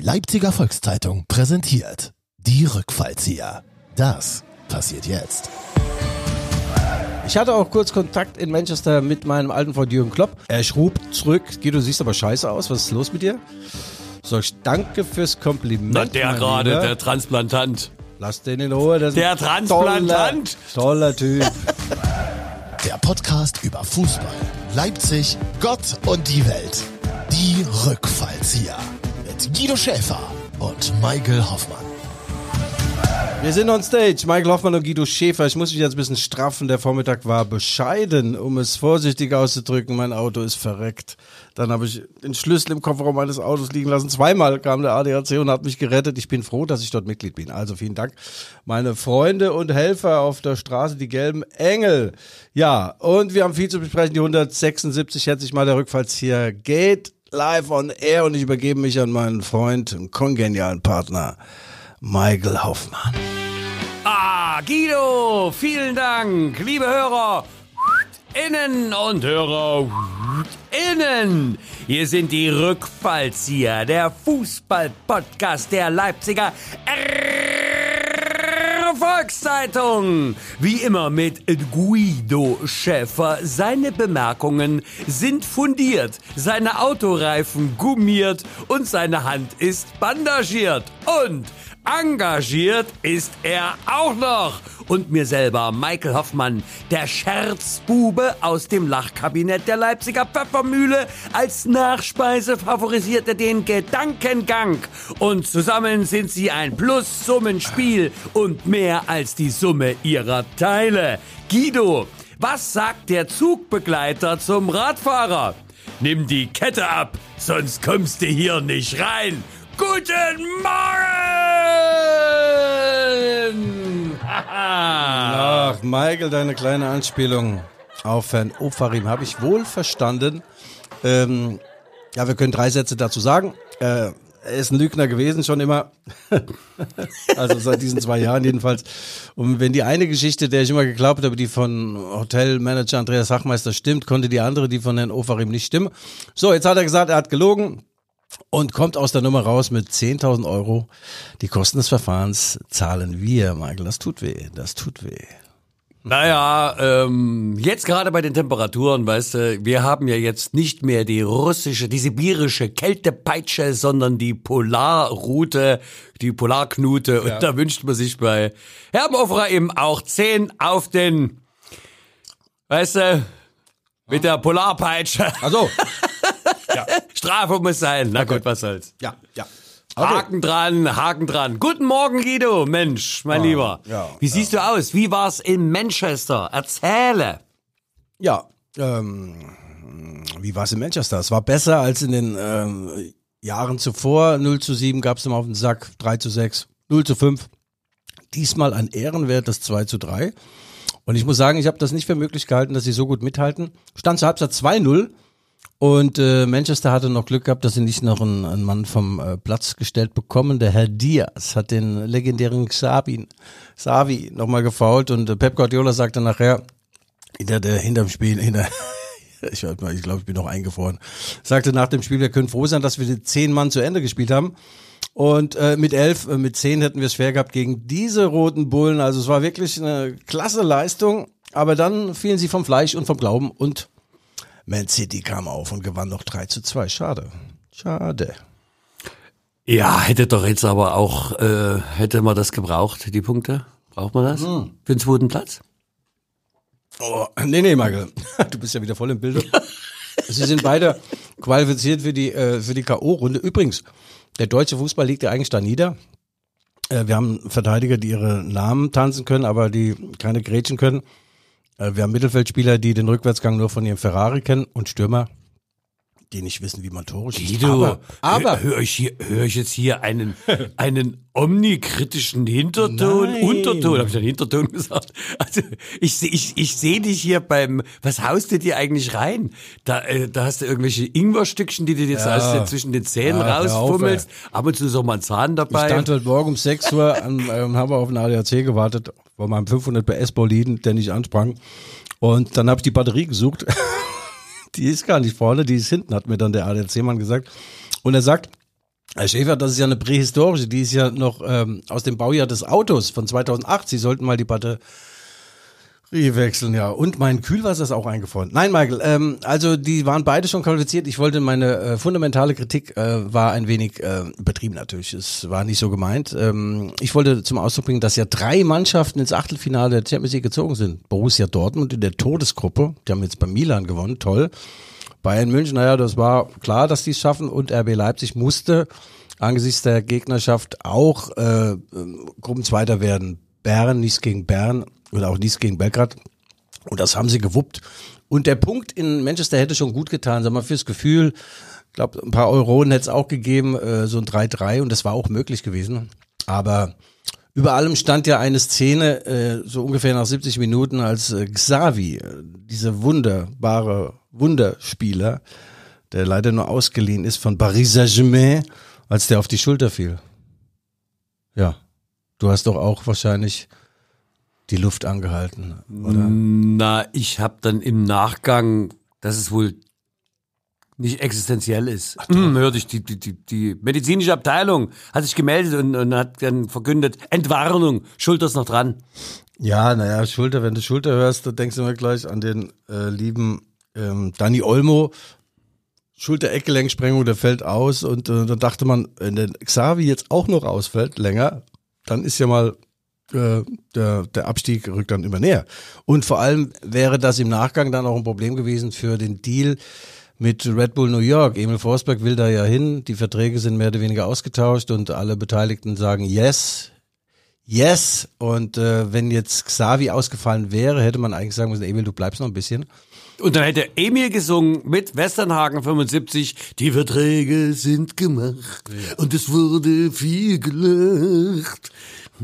Die Leipziger Volkszeitung präsentiert die Rückfallzieher. Das passiert jetzt. Ich hatte auch kurz Kontakt in Manchester mit meinem alten Freund Jürgen Klopp. Er schrub zurück. Guido, du siehst aber scheiße aus. Was ist los mit dir? Sag ich, danke fürs Kompliment. Na, der gerade, der Transplantant. Lass den in Ruhe. Das ist Der Transplantant. Toller, toller Typ. Der Podcast über Fußball, Leipzig, Gott und die Welt. Die Rückfallzieher. Guido Schäfer und Michael Hoffmann. Wir sind on stage. Michael Hoffmann und Guido Schäfer. Ich muss mich jetzt ein bisschen straffen. Der Vormittag war bescheiden, um es vorsichtig auszudrücken. Mein Auto ist verreckt. Dann habe ich den Schlüssel im Kofferraum meines Autos liegen lassen. Zweimal kam der ADAC und hat mich gerettet. Ich bin froh, dass ich dort Mitglied bin. Also vielen Dank. Meine Freunde und Helfer auf der Straße, die gelben Engel. Ja, und wir haben viel zu besprechen. Die 176, schätze ich mal, der Rückfallzieher geht live on air und ich übergebe mich an meinen Freund und kongenialen Partner. Michael Hoffmann. Ah, Guido, vielen Dank, liebe Hörer. Innen und Hörer innen. Hier sind die Rückfallzieher, der Fußball-Podcast der Leipziger Volkszeitung. Wie immer mit Guido Schäfer. Seine Bemerkungen sind fundiert, seine Autoreifen gummiert und seine Hand ist bandagiert. Und engagiert ist er auch noch. Und mir selber, Michael Hoffmann, der Scherzbube aus dem Lachkabinett der Leipziger Pfeffermühle. Als Nachspeise favorisiert er den Gedankengang. Und zusammen sind sie ein Plus-Summenspiel und mehr als die Summe ihrer Teile. Guido, was sagt der Zugbegleiter zum Radfahrer? Nimm die Kette ab, sonst kommst du hier nicht rein. Guten Morgen! Ach, Michael, deine kleine Anspielung auf Herrn Ofarim habe ich wohl verstanden. Ähm, ja, wir können drei Sätze dazu sagen. Äh, er ist ein Lügner gewesen, schon immer. also seit diesen zwei Jahren jedenfalls. Und wenn die eine Geschichte, der ich immer geglaubt habe, die von Hotelmanager Andreas Sachmeister stimmt, konnte die andere, die von Herrn Ofarim nicht stimmen. So, jetzt hat er gesagt, er hat gelogen und kommt aus der Nummer raus mit 10.000 Euro. Die Kosten des Verfahrens zahlen wir, Michael. Das tut weh, das tut weh. Naja, ähm, jetzt gerade bei den Temperaturen, weißt du, wir haben ja jetzt nicht mehr die russische, die sibirische Kältepeitsche, sondern die Polarroute, die Polarknute. Und da wünscht man sich bei Herrn Ofra eben auch 10 auf den, weißt du, mit der Polarpeitsche. Also, Strafe muss sein. Na gut, was soll's. ja, ja. Okay. Haken dran, Haken dran. Guten Morgen, Guido. Mensch, mein Lieber. ja, Wie siehst du aus? Wie war's in Manchester? Erzähle. Ja, ähm, wie war es in Manchester? Es war besser als in den ähm, Jahren zuvor. 0 zu 7 gab es immer auf den Sack, 3 zu 6, 0 zu 5. Diesmal ein ehrenwertes 2 zu 3. Und ich muss sagen, ich habe das nicht für möglich gehalten, dass sie so gut mithalten. Stand zur Halbzeit 2-0 und äh, Manchester hatte noch Glück gehabt, dass sie nicht noch einen, einen Mann vom äh, Platz gestellt bekommen. Der Herr Diaz hat den legendären Xabi, Xavi nochmal gefault und äh, Pep Guardiola sagte nachher, hinter der, hinterm Spiel, hinter, ich, mal- ich glaube, ich bin noch eingefroren, sagte nach dem Spiel, wir können froh sein, dass wir die zehn Mann zu Ende gespielt haben. Und äh, mit elf, äh, mit zehn hätten wir es schwer gehabt gegen diese roten Bullen. Also es war wirklich eine klasse Leistung. Aber dann fielen sie vom Fleisch und vom Glauben und Man City kam auf und gewann noch 3 zu 2. Schade. Schade. Ja, hätte doch jetzt aber auch, äh, hätte man das gebraucht, die Punkte? Braucht man das? Für den zweiten Platz? Oh, nee, nee, Michael. Du bist ja wieder voll im Bilde. Sie sind beide qualifiziert für die, äh, für die K.O.-Runde. Übrigens, der deutsche Fußball liegt ja eigentlich da nieder. Äh, wir haben Verteidiger, die ihre Namen tanzen können, aber die keine Grätschen können. Äh, wir haben Mittelfeldspieler, die den Rückwärtsgang nur von ihrem Ferrari kennen und Stürmer, die nicht wissen, wie man Tore schießt. Guido, aber, aber höre ich, hier- hör ich jetzt hier einen, einen omnikritischen Hinterton, Nein. Unterton, habe ich einen Hinterton gesagt? Also ich sehe ich, ich seh dich hier beim, was haust du dir eigentlich rein? Da, äh, da hast du irgendwelche Ingwerstückchen, die du jetzt Ja. zwischen den Zähnen Ja, hör auf, rausfummelst. Ab und zu ist auch mal ein Zahn Ich dabei. stand heute Morgen um 6 Uhr an, ähm, haben wir auf den ADAC gewartet, bei meinem 500 PS Boliden, der nicht ansprang. Und dann habe ich die Batterie gesucht. die ist gar nicht vorne, die ist hinten, hat mir dann der ADAC-Mann gesagt. Und er sagt, Herr Schäfer, das ist ja eine prähistorische, die ist ja noch ähm, aus dem Baujahr des Autos von 2008. Sie sollten mal die Batterie wechseln, ja. Und mein Kühlwasser ist auch eingefroren. Nein, Michael, ähm, also die waren beide schon qualifiziert. Ich wollte, meine äh, fundamentale Kritik äh, war ein wenig äh, betrieben natürlich. Es war nicht so gemeint. Ähm, ich wollte zum Ausdruck bringen, dass ja drei Mannschaften ins Achtelfinale der Champions League gezogen sind. Borussia Dortmund in der Todesgruppe, die haben jetzt bei Milan gewonnen, toll. Bayern München, naja, das war klar, dass die es schaffen und RB Leipzig musste angesichts der Gegnerschaft auch äh, Gruppenzweiter werden. Bern, nichts gegen Bern oder auch nichts gegen Belgrad. Und das haben sie gewuppt. Und der Punkt in Manchester hätte schon gut getan, sag mal, fürs Gefühl. Ich glaube, ein paar Euronen hätte es auch gegeben, äh, so ein 3-3 und das war auch möglich gewesen. Aber über allem stand ja eine Szene, äh, so ungefähr nach 70 Minuten, als äh, Xavi, dieser wunderbare Wunderspieler, der leider nur ausgeliehen ist von Paris Saint-Germain, als der auf die Schulter fiel. Ja, du hast doch auch wahrscheinlich die Luft angehalten, oder? Na, ich habe dann im Nachgang, dass es wohl nicht existenziell ist. Hm, hörte ich, die, die, die, die medizinische Abteilung hat sich gemeldet und, und hat dann verkündet, Entwarnung, Schulter ist noch dran. Ja, naja, Schulter, wenn du Schulter hörst, dann denkst du immer gleich an den äh, lieben ähm, Danny Olmo, Schulter-Eckgelenksprengung, der fällt aus und äh, dann dachte man, wenn der Xavi jetzt auch noch ausfällt, länger, dann ist ja mal äh, der, der Abstieg rückt dann immer näher. Und vor allem wäre das im Nachgang dann auch ein Problem gewesen für den Deal mit Red Bull New York. Emil Forsberg will da ja hin, die Verträge sind mehr oder weniger ausgetauscht und alle Beteiligten sagen yes, yes. Und äh, wenn jetzt Xavi ausgefallen wäre, hätte man eigentlich sagen müssen, Emil, du bleibst noch ein bisschen. Und dann hätte Emil gesungen mit Westernhagen 75, die Verträge sind gemacht und es wurde viel gelacht.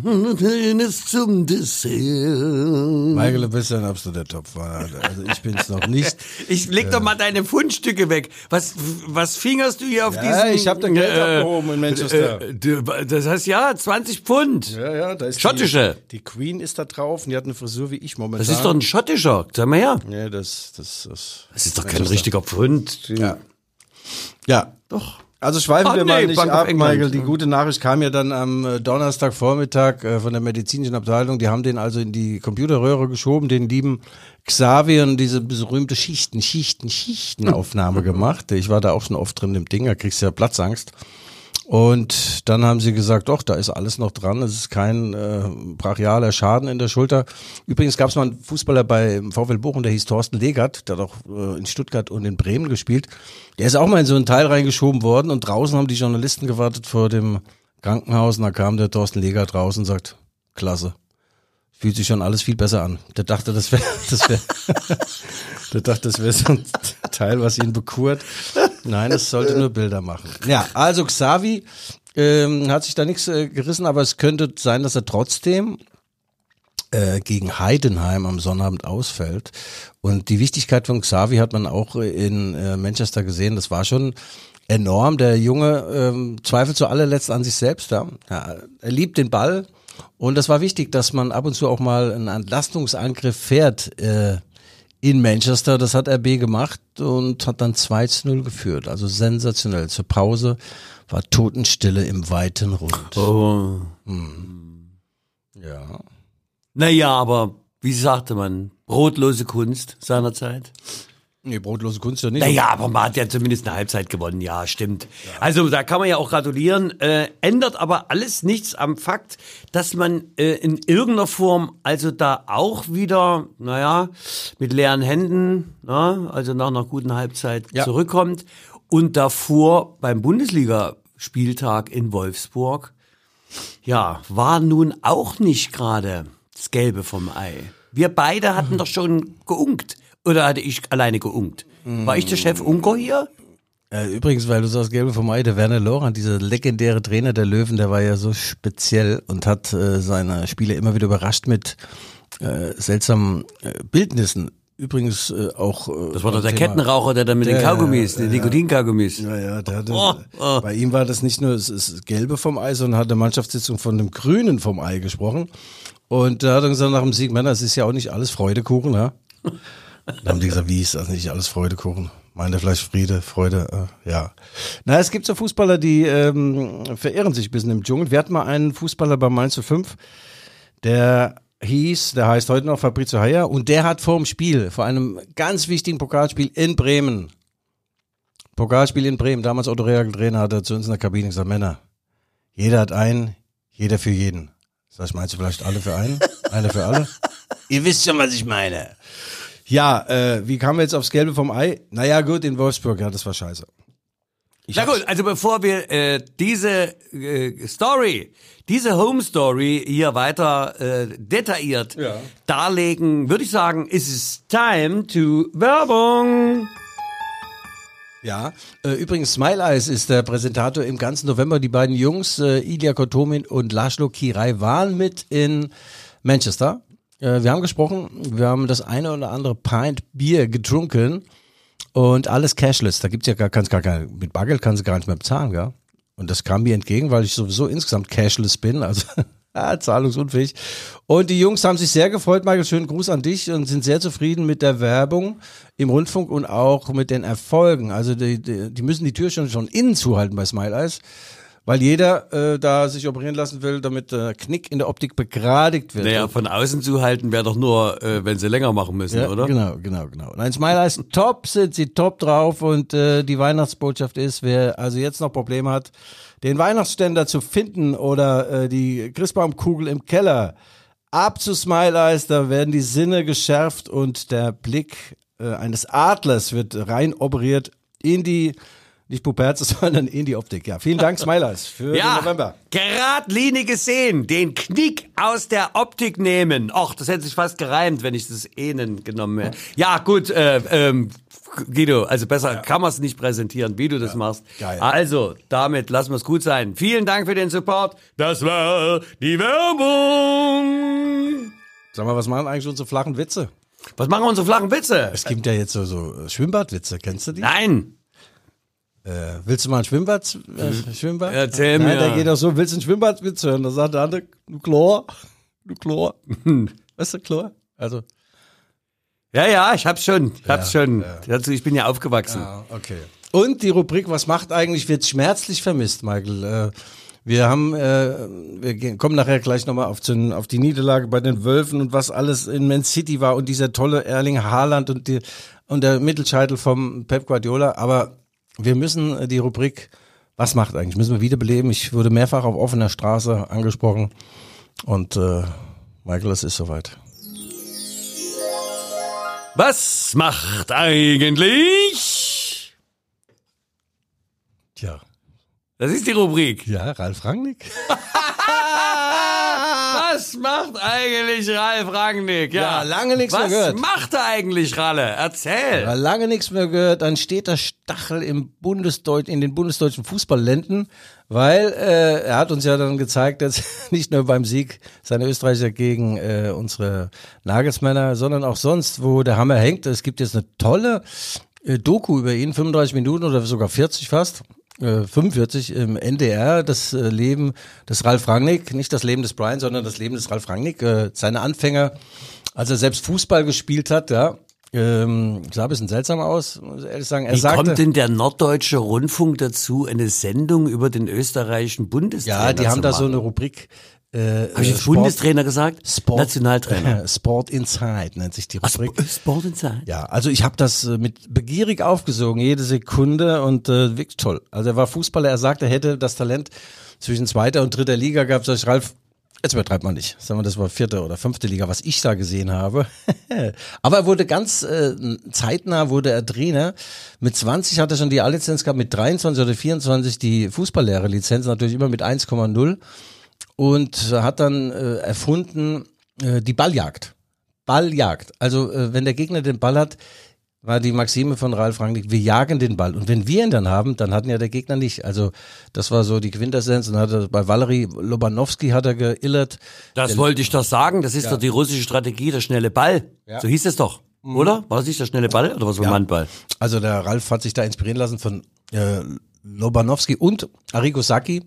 Und eines zum Dessert. Michael, du bist ein absoluter Topfahrer. Also ich bin's noch nicht. Ich leg doch mal deine Fundstücke weg. Was, was fingerst du hier auf Ja, diesen... ich hab da Geld abgehoben in Manchester. äh, du- das heißt ja, 20 Pfund. Ja, ja, da ist Schottische. Die, die Queen ist da drauf und die hat eine Frisur wie ich momentan. Das ist doch ein schottischer. Sag mal her. Ja, das, das, das. Das ist doch kein richtiger Pfund. Ja. Ja. Doch. Also schweifen Ah, wir mal nee, nicht Bank ab. Michael. Die gute Nachricht kam ja dann am äh, Donnerstagvormittag äh, von der medizinischen Abteilung. Die haben den also in die Computerröhre geschoben, den lieben Xavier und diese berühmte Schichten, Schichten, Schichtenaufnahme gemacht. Ich war da auch schon oft drin im Ding, da kriegst du ja Platzangst. Und dann haben sie gesagt, doch, da ist alles noch dran. Es ist kein äh, brachialer Schaden in der Schulter. Übrigens gab es mal einen Fußballer bei VfL Bochum, der hieß Thorsten Legert, der hat auch äh, in Stuttgart und in Bremen gespielt. Der ist auch mal in so ein Teil reingeschoben worden und draußen haben die Journalisten gewartet vor dem Krankenhaus und da kam der Thorsten Legert raus und sagt, klasse. Fühlt sich schon alles viel besser an. Der dachte, das wäre, das wäre, der dachte, das wäre so ein Teil, was ihn bekurt. Nein, es sollte nur Bilder machen. Ja, also Xavi ähm, hat sich da nichts äh, gerissen, aber es könnte sein, dass er trotzdem äh, gegen Heidenheim am Sonnabend ausfällt. Und die Wichtigkeit von Xavi hat man auch in äh, Manchester gesehen. Das war schon enorm. Der Junge ähm, zweifelt zu allerletzt an sich selbst. Ja. Ja, er liebt den Ball. Und das war wichtig, dass man ab und zu auch mal einen Entlastungsangriff fährt äh, in Manchester. Das hat RB gemacht und hat dann 2 zu 0 geführt. Also sensationell. Zur Pause war Totenstille im weiten Rund. Oh. Ja. Naja, aber wie sagte man, brotlose Kunst seinerzeit. Nee, brotlose Kunst ja nicht. Naja, aber man hat ja zumindest eine Halbzeit gewonnen, ja, stimmt. Also da kann man ja auch gratulieren. Äh, ändert aber alles nichts am Fakt, dass man äh, in irgendeiner Form also da auch wieder, naja, mit leeren Händen, na, also nach einer guten Halbzeit Ja. zurückkommt und davor beim Bundesligaspieltag in Wolfsburg, ja, war nun auch nicht gerade das Gelbe vom Ei. Wir beide hatten doch schon geunkt. Oder hatte ich alleine geunkt? War ich der Chef Unker hier? Äh, übrigens, weil du sagst, Gelbe vom Ei, der Werner Lorand, dieser legendäre Trainer der Löwen, der war ja so speziell und hat äh, seine Spieler immer wieder überrascht mit äh, seltsamen äh, Bildnissen. Übrigens äh, auch. Das war doch der Thema- Kettenraucher, der da mit den Ja, Kaugummis, den. Nikotinkaugummis. Ja, ja, der hatte, Oh, oh. bei ihm war das nicht nur das, das Gelbe vom Ei, sondern hat der Mannschaftssitzung von dem Grünen vom Ei gesprochen. Und da hat er gesagt, nach dem Sieg, Männer, es ist ja auch nicht alles Freudekuchen, ja. Dann haben die gesagt, wie ist das nicht alles Freudekuchen? Meine vielleicht Friede, Freude, äh, ja. Na, es gibt so Fußballer, die ähm, verirren sich ein bisschen im Dschungel. Wir hatten mal einen Fußballer bei Mainz 5, der hieß, der heißt heute noch Fabrizio Heyer und der hat vor dem Spiel, vor einem ganz wichtigen Pokalspiel in Bremen, Pokalspiel in Bremen, damals Otto Reagel Trainer, hat er zu uns in der Kabine gesagt, Männer, jeder hat einen, jeder für jeden. Sag ich, meinst du vielleicht alle für einen? Einer für alle? Ihr wisst schon, was ich meine. Ja, äh, wie kamen wir jetzt aufs Gelbe vom Ei? Naja, gut, in Wolfsburg, ja, das war scheiße. Na gut, also bevor wir äh, diese äh, Story, diese Home Story hier weiter äh, detailliert Ja. darlegen, würde ich sagen, ist es time to Werbung. Ja, äh, übrigens, Smile Eyes ist der Präsentator im ganzen November. Die beiden Jungs, äh, Ilya Kotomin und Laszlo Kirai, waren mit in Manchester. Äh, wir haben gesprochen, wir haben das eine oder andere Pint Bier getrunken und alles cashless. Da gibt's ja gar, gar kein, mit Bargeld kannst du gar nicht mehr bezahlen, gell? Und das kam mir entgegen, weil ich sowieso insgesamt cashless bin, also ja, zahlungsunfähig. Und die Jungs haben sich sehr gefreut, Michael, schönen Gruß an dich und sind sehr zufrieden mit der Werbung im Rundfunk und auch mit den Erfolgen. Also die, die, die müssen die Tür schon, schon innen zuhalten bei Smile Eyes, weil jeder äh, da sich operieren lassen will, damit der Knick in der Optik begradigt wird. Naja, von außen zuhalten wäre doch nur, äh, wenn sie länger machen müssen, Ja, oder? Genau, genau, genau. Nein, Smile Eyes top sind sie top drauf und äh, die Weihnachtsbotschaft ist, wer also jetzt noch Probleme hat, den Weihnachtsständer zu finden oder äh, die Christbaumkugel im Keller, ab zu Smile Eyes, da werden die Sinne geschärft und der Blick äh, eines Adlers wird rein operiert in die nicht Puperze, sondern in die Optik. Ja, vielen Dank, Smile Eyes, für den Ja, November. geradlinige Sehen, den Knick aus der Optik nehmen. Och, das hätte sich fast gereimt, wenn ich das Ehnen genommen hätte. Ja, gut, äh, ähm, Guido, also besser kann man es nicht präsentieren, wie du das machst. geil. Also, damit lassen wir es gut sein. Vielen Dank für den Support. Das war die Werbung. Sag mal, was machen eigentlich unsere flachen Witze? Was machen unsere flachen Witze? Es gibt ja jetzt so, so Schwimmbadwitze, kennst du die? Nein. Äh, willst du mal ein Schwimmbad? Äh, Schwimmbad? Erzähl Nein, mir. der geht doch so, willst du ein Schwimmbadwitz hören? Da sagt der andere, du Chlor, du Chlor. weißt du, Chlor? Also, Ja, ja, ich hab's schon. Ich hab's schon. Dazu, ich bin ja aufgewachsen. okay. Und die Rubrik, was macht eigentlich, wird schmerzlich vermisst, Michael. Äh, wir haben, äh, wir gehen, kommen nachher gleich nochmal auf, auf die Niederlage bei den Wölfen und was alles in Man City war und dieser tolle Erling Haaland und, die, und der Mittelscheitel vom Pep Guardiola. Aber wir müssen äh, die Rubrik, was macht eigentlich, müssen wir wiederbeleben. Ich wurde mehrfach auf offener Straße angesprochen und äh, Michael, es ist soweit. Was macht eigentlich? Tja, Das ist die Rubrik. ja, Ralf Rangnick. Was macht eigentlich Ralf Rangnick? Ja, lange nichts mehr Was gehört. macht er eigentlich, Ralle? Erzähl. Ja, lange nichts mehr gehört. Ein steter Stachel im Bundesdeutsch, in den bundesdeutschen Fußballlenden, weil äh, er hat uns ja dann gezeigt, dass nicht nur beim Sieg seiner Österreicher gegen äh, unsere Nagelsmänner, sondern auch sonst, wo der Hammer hängt. Es gibt jetzt eine tolle äh, Doku über ihn, 35 Minuten oder sogar 40 fast. Äh, 45 im NDR, das äh, Leben des Ralf Rangnick, nicht das Leben des Brian, sondern das Leben des Ralf Rangnick, äh, seine Anfänger, als er selbst Fußball gespielt hat, ja, ähm, sah ein bisschen seltsam aus, muss ich ehrlich sagen. Er Wie sagte, kommt denn der Norddeutsche Rundfunk dazu, eine Sendung über den österreichischen Bundestrainer ja, die haben da so eine Rubrik. Äh, Habe ich jetzt Sport- Bundestrainer gesagt? Sport, Nationaltrainer. Sport Inside nennt sich die Ach, Rubrik. Sp- Sport Inside. Ja, also ich habe das äh, mit begierig aufgesogen, jede Sekunde und äh, wirklich toll. Also er war Fußballer, er sagte, er hätte das Talent zwischen zweiter und dritter Liga gehabt. Sag ich, Ralf, jetzt übertreibt man nicht. Sagen wir, das war vierte oder fünfte Liga, was ich da gesehen habe. Aber er wurde ganz äh, zeitnah wurde er Trainer. Mit 20 hat er schon die A-Lizenz gehabt, mit 23 oder 24 die Fußballlehrer-Lizenz, natürlich immer mit 1,0 und hat dann äh, erfunden äh, die Balljagd. Balljagd. Also äh, wenn der Gegner den Ball hat, war die Maxime von Ralf Rangnick, wir jagen den Ball. Und wenn wir ihn dann haben, dann hatten ja der Gegner nicht. Also das war so die Quintessenz. Und hat er, bei Valery Lobanowski hat er geillert. Das wollte ich doch sagen. Das ist doch die russische Strategie, der schnelle Ball. So hieß es doch. Mhm. Oder? War das nicht der schnelle Ball oder was war Handball? Also der Ralf hat sich da inspirieren lassen von äh, Lobanowski und Arrigo Sacchi,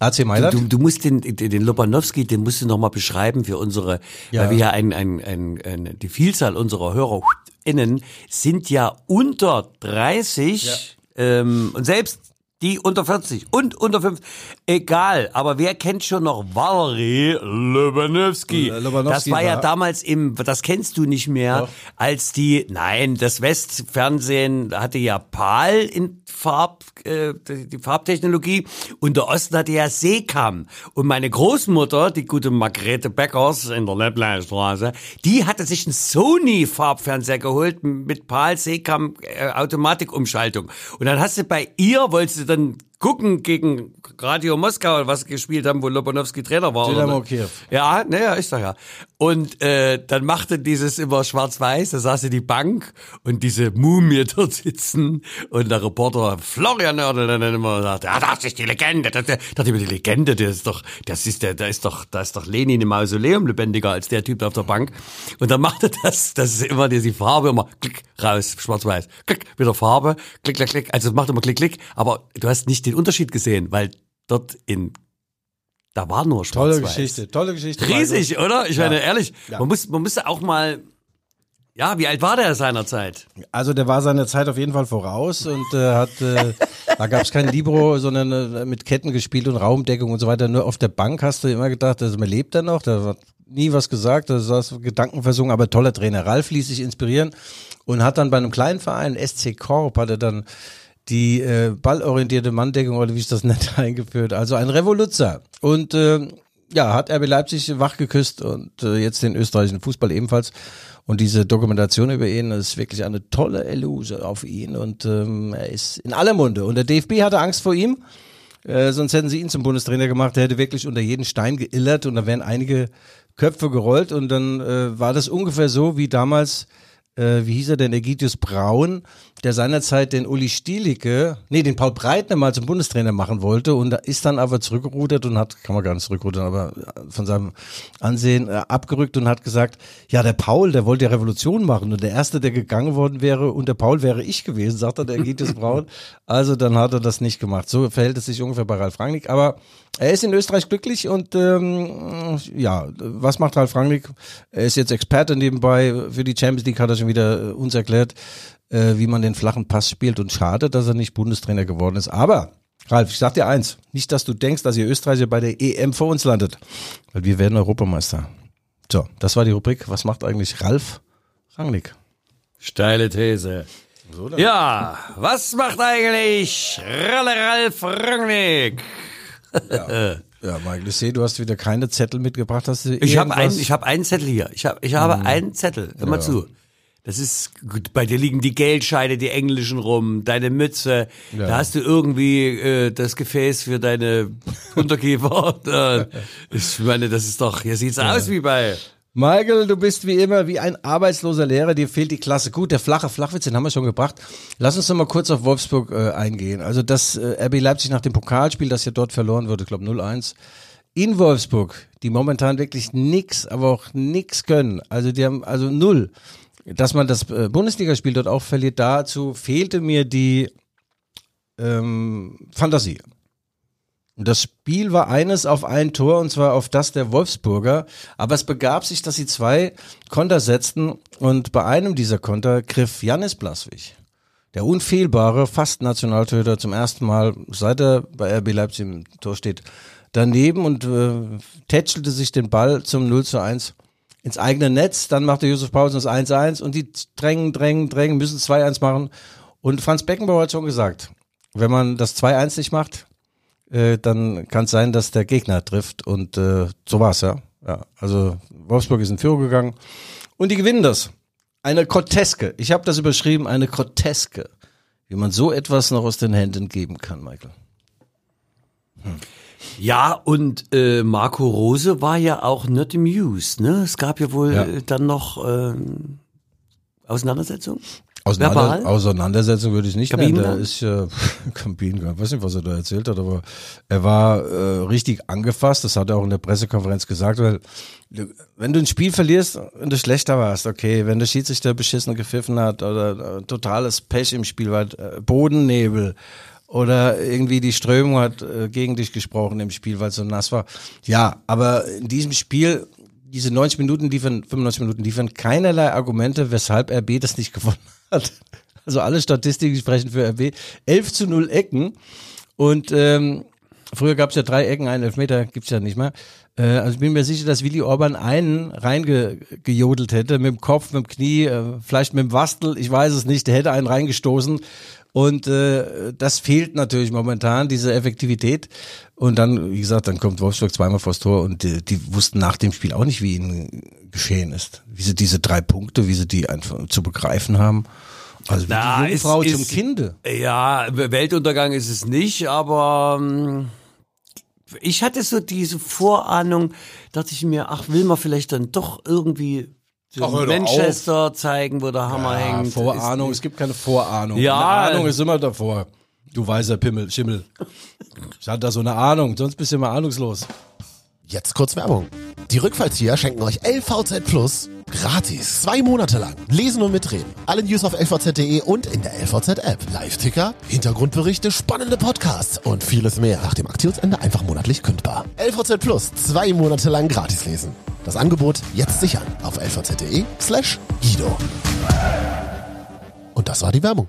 AC Mailand. Du, du musst den, den Lobanowski, den musst du noch mal beschreiben für unsere, Ja. weil wir ja ein, ein, ein, ein, die Vielzahl unserer Hörer HörerInnen sind ja unter 30 ähm, und selbst die unter 40 und unter 50, egal, aber wer kennt schon noch Valerie Lobanowski? Äh, Das war ja damals im, das kennst du nicht mehr, als die, nein, das Westfernsehen hatte ja PAL in Farb, äh, die Farbtechnologie und der Osten hatte ja Seekam. Und meine Großmutter, die gute Margrethe Beckers in der Leppleistraße, die hatte sich einen Sony-Farbfernseher geholt mit PAL Seekam äh, Automatikumschaltung. Und dann hast du bei ihr, wolltest du dann gucken gegen Radio Moskau, was gespielt haben, wo Lobanowski Trainer war. Dynamo? Kiew. Ja, naja, ist doch ja. Und äh, dann machte dieses immer schwarz-weiß, da saß sie die Bank und diese Mumie dort sitzen und der Reporter Florian Nördel dann immer sagt, ja, das ist die Legende. Das, das, das ist die Legende, das ist doch, das ist der, da ist doch, da ist doch Lenin im Mausoleum lebendiger als der Typ auf der Bank. Und dann machte das, das ist immer die, die Farbe immer klick, raus, schwarz-weiß, klick, wieder Farbe, klick, klick, klick. Also es macht immer klick, klick, aber du hast nicht den Unterschied gesehen, weil dort in, da war nur schwarz-weiß. Tolle Geschichte, tolle Geschichte. Riesig, oder? Ich meine, ehrlich, Ja. man muss, man müsste auch mal, ja, wie alt war der seinerzeit? Also der war seiner Zeit auf jeden Fall voraus und äh, hat, äh, da gab es kein Libro, sondern äh, mit Ketten gespielt und Raumdeckung und so weiter. Nur auf der Bank hast du immer gedacht, also, man lebt er noch, da hat nie was gesagt, da saß Gedanken versungen, aber toller Trainer. Ralf ließ sich inspirieren und hat dann bei einem kleinen Verein, SC Korp, hat er dann die äh, ballorientierte Manndeckung oder wie ich das nenne, eingeführt. Also ein Revoluzer. Und äh, ja, hat RB Leipzig wach geküsst und äh, jetzt den österreichischen Fußball ebenfalls. Und diese Dokumentation über ihn ist wirklich eine tolle Illuse auf ihn und ähm, er ist in aller Munde. Und der DFB hatte Angst vor ihm, äh, sonst hätten sie ihn zum Bundestrainer gemacht. Der hätte wirklich unter jeden Stein geillert und da wären einige Köpfe gerollt und dann äh, war das ungefähr so wie damals äh, wie hieß er denn, Egidius Braun, der seinerzeit den Uli Stielicke, nee, den Paul Breitner mal zum Bundestrainer machen wollte und ist dann aber zurückgerudert und hat, kann man gar nicht zurückrudern, aber von seinem Ansehen äh, abgerückt und hat gesagt, ja, der Paul, der wollte ja Revolution machen und der Erste, der gegangen worden wäre unter Paul wäre ich gewesen, sagt er, der Egidius Braun. Also dann hat er das nicht gemacht. So verhält es sich ungefähr bei Ralf Rangnick, aber er ist in Österreich glücklich und ähm, ja, was macht Ralf Rangnick? Er ist jetzt Experte nebenbei. Für die Champions League hat er schon wieder äh, uns erklärt, äh, wie man den flachen Pass spielt und schade, dass er nicht Bundestrainer geworden ist. Aber Ralf, ich sag dir eins, nicht, dass du denkst, dass ihr Österreicher bei der EM vor uns landet, weil wir werden Europameister. So, das war die Rubrik. Was macht eigentlich Ralf Rangnick? Steile These. Ja, was macht eigentlich Ralle Ralf Rangnick? Ja, Michael, ich sehe, du hast wieder keine Zettel mitgebracht. Hast du Ich habe einen, ich habe einen Zettel hier. Ich habe, ich habe einen Zettel. Hör mal zu. Das ist gut. Bei dir liegen die Geldscheine, die englischen rum, deine Mütze. Ja. Da hast du irgendwie äh, das Gefäß für deine Unterkiefer. Da- ich meine, das ist doch. Hier sieht's aus wie bei. Michael, du bist wie immer wie ein arbeitsloser Lehrer, dir fehlt die Klasse. Gut, der flache Flachwitz, den haben wir schon gebracht. Lass uns noch mal kurz auf Wolfsburg äh, eingehen. Also das äh, RB Leipzig nach dem Pokalspiel, das ja dort verloren wurde, ich glaube 0-1, in Wolfsburg, die momentan wirklich nix, aber auch nix können. Also die haben also null. Dass man das äh, Bundesligaspiel dort auch verliert, dazu fehlte mir die ähm, Fantasie. Und das Spiel war eines auf ein Tor und zwar auf das der Wolfsburger. Aber es begab sich, dass sie zwei Konter setzten und bei einem dieser Konter griff Janis Blaswig, der unfehlbare fast Nationaltöter zum ersten Mal, seit er bei RB Leipzig im Tor steht, daneben und äh, tätschelte sich den Ball zum 0 zu 1 ins eigene Netz. Dann machte Josef Paulsen das 1-1 und die drängen, drängen, drängen, müssen 2-1 machen. Und Franz Beckenbauer hat schon gesagt, wenn man das 2-1 nicht macht, äh, dann kann es sein, dass der Gegner trifft. Und äh, so war's ja. ja. Also Wolfsburg ist in Führung gegangen und die gewinnen das. Eine Groteske. Ich habe das überschrieben, eine Groteske. Wie man so etwas noch aus den Händen geben kann, Michael. Ja, und äh, Marco Rose war ja auch not amused, ne? Es gab ja wohl Ja. äh, dann noch ähm, Auseinandersetzung. Auseinander? Auseinandersetzung würde ich nicht nennen. Der Kabinengang? ist äh, Kabinengang. weiß nicht, was er da erzählt hat, aber er war äh, richtig angefasst. Das hat er auch in der Pressekonferenz gesagt, weil wenn du ein Spiel verlierst und du schlechter warst, okay, wenn der Schiedsrichter beschissen gepfiffen hat oder äh, totales Pech im Spiel war, äh, Bodennebel oder irgendwie die Strömung hat äh, gegen dich gesprochen im Spiel, weil es so nass war. Ja, aber in diesem Spiel diese 90 Minuten liefern, 95 Minuten liefern keinerlei Argumente, weshalb RB das nicht gewonnen hat. Also alle Statistiken sprechen für RB. 11 zu 0 Ecken. Und ähm, früher gab es ja drei Ecken, einen Elfmeter gibt's ja nicht mehr. Äh, also ich bin mir sicher, dass Willi Orban einen reingejodelt hätte, mit dem Kopf, mit dem Knie, äh, vielleicht mit dem Wastel, ich weiß es nicht, der hätte einen reingestoßen. Und äh, das fehlt natürlich momentan, diese Effektivität. Und dann, wie gesagt, dann kommt Wolfsburg zweimal vors Tor und die, die wussten nach dem Spiel auch nicht, wie ihnen geschehen ist. Wie sie diese drei Punkte, wie sie die einfach zu begreifen haben. Also wie Na, die ist- Jungfrau ist- zum Kinde. Ja, Weltuntergang ist es nicht, aber ähm, ich hatte so diese Vorahnung, dachte ich mir, ach, will man vielleicht dann doch irgendwie Ach, Manchester zeigen, wo der Hammer Ja, hängt. Vorahnung, es gibt keine Vorahnung. Ja. Eine Ahnung ist immer davor. Du weißer Pimmel, Schimmel. Ich hatte da so eine Ahnung, sonst bist du immer ahnungslos. Jetzt kurz Werbung. Die Rückfallzieher schenken euch LVZ Plus gratis. Zwei Monate lang. Lesen und mitreden. Alle News auf lvz.de und in der LVZ-App. Live-Ticker, Hintergrundberichte, spannende Podcasts und vieles mehr. Nach dem Aktionsende einfach monatlich kündbar. LVZ Plus. Zwei Monate lang gratis lesen. Das Angebot jetzt sichern auf lvz.de slash Guido. Und das war die Werbung.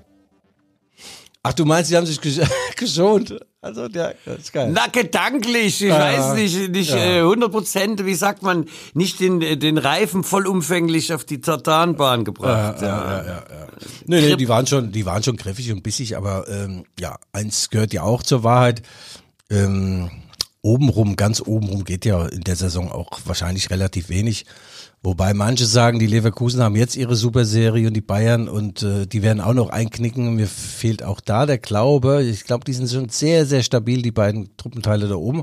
Ach, du meinst, sie haben sich gesch geschont? Also, ja, das ist geil. Na, gedanklich, ich Ja, weiß nicht, nicht ja. äh, 100 Prozent, wie sagt man, nicht den, den Reifen vollumfänglich auf die Tartanbahn gebracht. ja. Nee, nee, die waren schon, die waren schon kräftig und bissig, aber ähm, ja, eins gehört ja auch zur Wahrheit. Ähm, obenrum, ganz obenrum geht ja in der Saison auch wahrscheinlich relativ wenig. Wobei manche sagen, die Leverkusen haben jetzt ihre Superserie und die Bayern und äh, die werden auch noch einknicken. Mir fehlt auch da der Glaube. Ich glaube, die sind schon sehr, sehr stabil, die beiden Truppenteile da oben.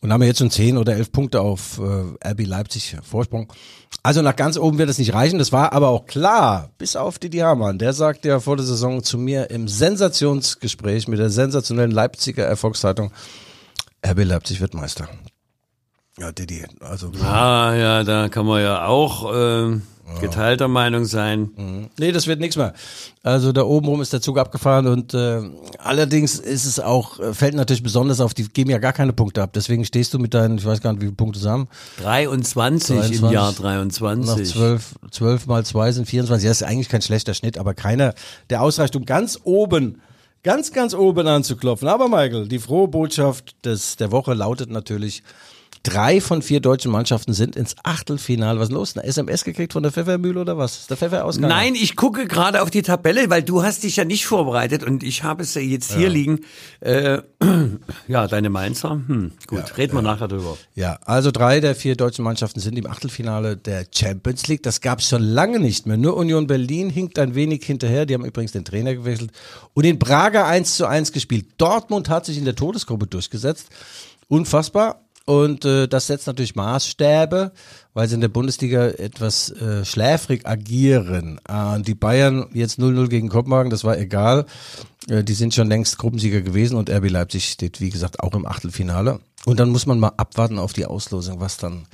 Und haben jetzt schon 10 oder 11 Punkte auf äh, RB Leipzig Vorsprung. Also nach ganz oben wird es nicht reichen. Das war aber auch klar, bis auf Didi Hamann. Der sagt ja vor der Saison zu mir im Sensationsgespräch mit der sensationellen Leipziger Erfolgszeitung, RB Leipzig wird Meister. Ja, Didi, also... Ah, ja, da kann man ja auch äh, geteilter Meinung sein. Nee, das wird nichts mehr. Also da oben rum ist der Zug abgefahren und äh, allerdings ist es auch, äh, fällt natürlich besonders auf, die geben ja gar keine Punkte ab. Deswegen stehst du mit deinen, ich weiß gar nicht, wie viele Punkte zusammen. 23, im 23. Jahr Nach 23. 12, 12 mal 2 sind 24. Ja, ist eigentlich kein schlechter Schnitt, aber keiner, der ausreicht, um ganz oben, ganz, ganz oben anzuklopfen. Aber Michael, die frohe Botschaft des, der Woche lautet natürlich, drei von vier deutschen Mannschaften sind ins Achtelfinale. Was ist los? Eine SMS gekriegt von der Pfeffermühle oder was? Ist der Pfeffer ausgegangen? Nein, ich gucke gerade auf die Tabelle, weil du hast dich ja nicht vorbereitet und ich habe es ja jetzt hier liegen. Äh, ja, deine Mainzer. Hm, gut, reden wir nachher drüber. Ja, also drei der vier deutschen Mannschaften sind im Achtelfinale der Champions League. Das gab es schon lange nicht mehr. Nur Union Berlin hinkt ein wenig hinterher. Die haben übrigens den Trainer gewechselt und in Braga 1 zu 1 gespielt. Dortmund hat sich in der Todesgruppe durchgesetzt. Unfassbar. Und äh, das setzt natürlich Maßstäbe, weil sie in der Bundesliga etwas äh, schläfrig agieren. Äh, die Bayern jetzt 0-0 gegen Kopenhagen, das war egal. Äh, die sind schon längst Gruppensieger gewesen und RB Leipzig steht, wie gesagt, auch im Achtelfinale. Und dann muss man mal abwarten auf die Auslosung, was dann,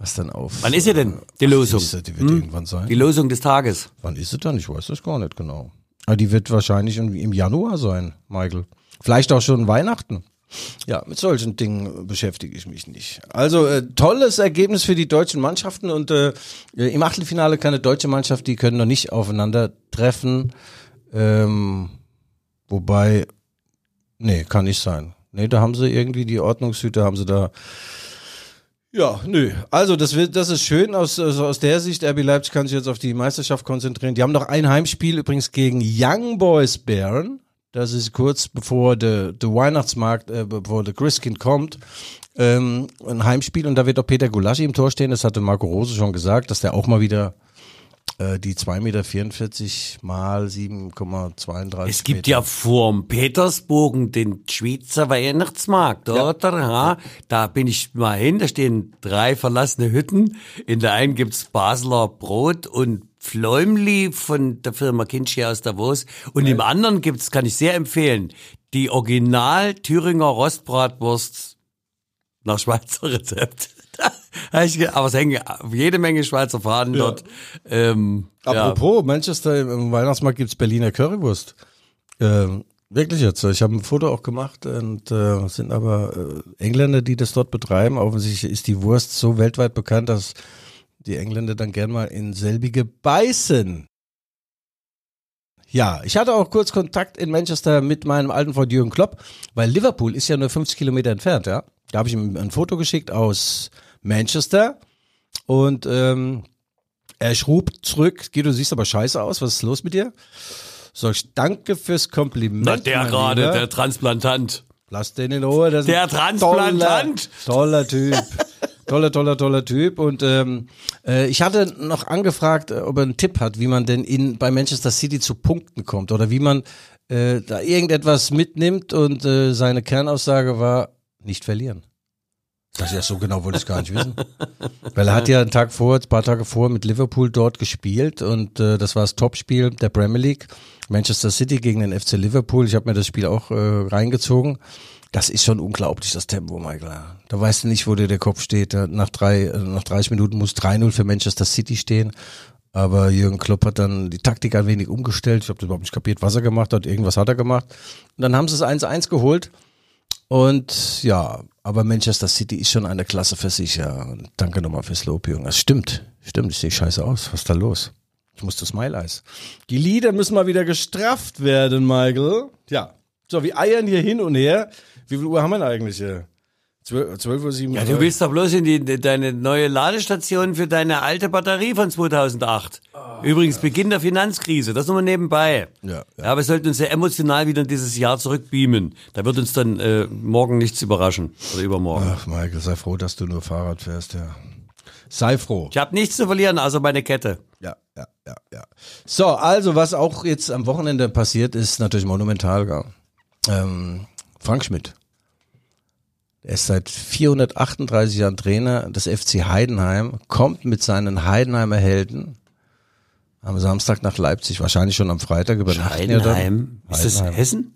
was dann auf. Wann ist sie denn, die Losung? Ist, die wird irgendwann sein. Die Losung des Tages. Wann ist sie dann? Ich weiß das gar nicht genau. Aber die wird wahrscheinlich im Januar sein, Michael. Vielleicht auch schon Weihnachten. Ja, mit solchen Dingen beschäftige ich mich nicht. Also äh, tolles Ergebnis für die deutschen Mannschaften und äh, im Achtelfinale keine deutsche Mannschaft, die können noch nicht aufeinandertreffen. Ähm, wobei, nee, kann nicht sein. Nee, da haben sie irgendwie die Ordnungshüter, haben sie da ja, nö. Also das wird, das ist schön aus, also aus der Sicht. RB Leipzig kann sich jetzt auf die Meisterschaft konzentrieren. Die haben noch ein Heimspiel übrigens gegen Young Boys Bern. Das ist kurz bevor der der Weihnachtsmarkt, äh, bevor der Christkind kommt. Ähm, ein Heimspiel und da wird auch Peter Gulaschi im Tor stehen. Das hatte Marco Rose schon gesagt, dass der auch mal wieder äh, die 2,44 Meter mal 7,32 Es gibt Meter. ja vorm Petersbogen den Schweizer Weihnachtsmarkt, oder? Ja. Da bin ich mal hin, da stehen drei verlassene Hütten. In der einen gibt's Basler Brot und Fläumli von der Firma Kinchi aus Davos. Und im anderen gibt's, kann ich sehr empfehlen, die Original Thüringer Rostbratwurst nach Schweizer Rezept. Aber es hängen jede Menge Schweizer Fahnen dort. Ähm, ja. Apropos, Manchester im Weihnachtsmarkt gibt's Berliner Currywurst. Ähm, Wirklich jetzt. Ich habe ein Foto auch gemacht und äh, sind aber äh, Engländer, die das dort betreiben. Offensichtlich ist die Wurst so weltweit bekannt, dass die Engländer dann gern mal in selbige beißen. Ja, ich hatte auch kurz Kontakt in Manchester mit meinem alten Freund Jürgen Klopp, weil Liverpool ist ja nur 50 Kilometer entfernt, ja. Da habe ich ihm ein Foto geschickt aus Manchester und ähm, er schrub zurück, Guido, du siehst aber scheiße aus, was ist los mit dir? Sag ich, danke fürs Kompliment. Na, der gerade, der Transplantant. Lass den in Ruhe. Der Transplantant. Toller, toller Typ. toller, toller, toller Typ. Und ähm, äh, ich hatte noch angefragt, äh, ob er einen Tipp hat, wie man denn in bei Manchester City zu Punkten kommt oder wie man äh, da irgendetwas mitnimmt. Und äh, seine Kernaussage war, nicht verlieren. Das ja so genau wollte ich gar nicht wissen. Weil er hat ja einen Tag vor, ein paar Tage vor mit Liverpool dort gespielt und äh, das war das Topspiel der Premier League. Manchester City gegen den FC Liverpool. Ich habe mir das Spiel auch äh, reingezogen. Das ist schon unglaublich, das Tempo, Michael. Da weißt du nicht, wo dir der Kopf steht. Nach, drei, äh, nach 30 Minuten muss 3-0 für Manchester City stehen. Aber Jürgen Klopp hat dann die Taktik ein wenig umgestellt. Ich habe überhaupt nicht kapiert, was er gemacht hat. Irgendwas hat er gemacht. Und dann haben sie es 1-1 geholt. Und ja, aber Manchester City ist schon eine Klasse für sich, ja. Und danke nochmal fürs Lob, Jürgen. Das stimmt. Stimmt, ich sehe scheiße aus. Was ist da los? Ich muss das Smile-Eis. Die Lieder müssen mal wieder gestrafft werden, Michael. Ja. So, wir eiern hier hin und her. Wie viel Uhr haben wir denn eigentlich hier? 12, 12 Uhr 7 Ja, du willst doch bloß in die, deine neue Ladestation für deine alte Batterie von 2008. Übrigens, Beginn der Finanzkrise, das nur mal nebenbei. Ja, ja. aber wir sollten uns ja emotional wieder in dieses Jahr zurückbeamen. Da wird uns dann äh, morgen nichts überraschen. Oder übermorgen. Ach, Michael, sei froh, dass du nur Fahrrad fährst, ja. Sei froh. Ich habe nichts zu verlieren, außer meine Kette. Ja, ja, ja, ja. So, also was auch jetzt am Wochenende passiert, ist natürlich monumental. Gell? Ähm, Frank Schmidt. Er ist seit 438 Jahren Trainer des FC Heidenheim, kommt mit seinen Heidenheimer Helden am Samstag nach Leipzig, wahrscheinlich schon am Freitag ja dann. Heidenheim. Ist das Heidenheim. Hessen?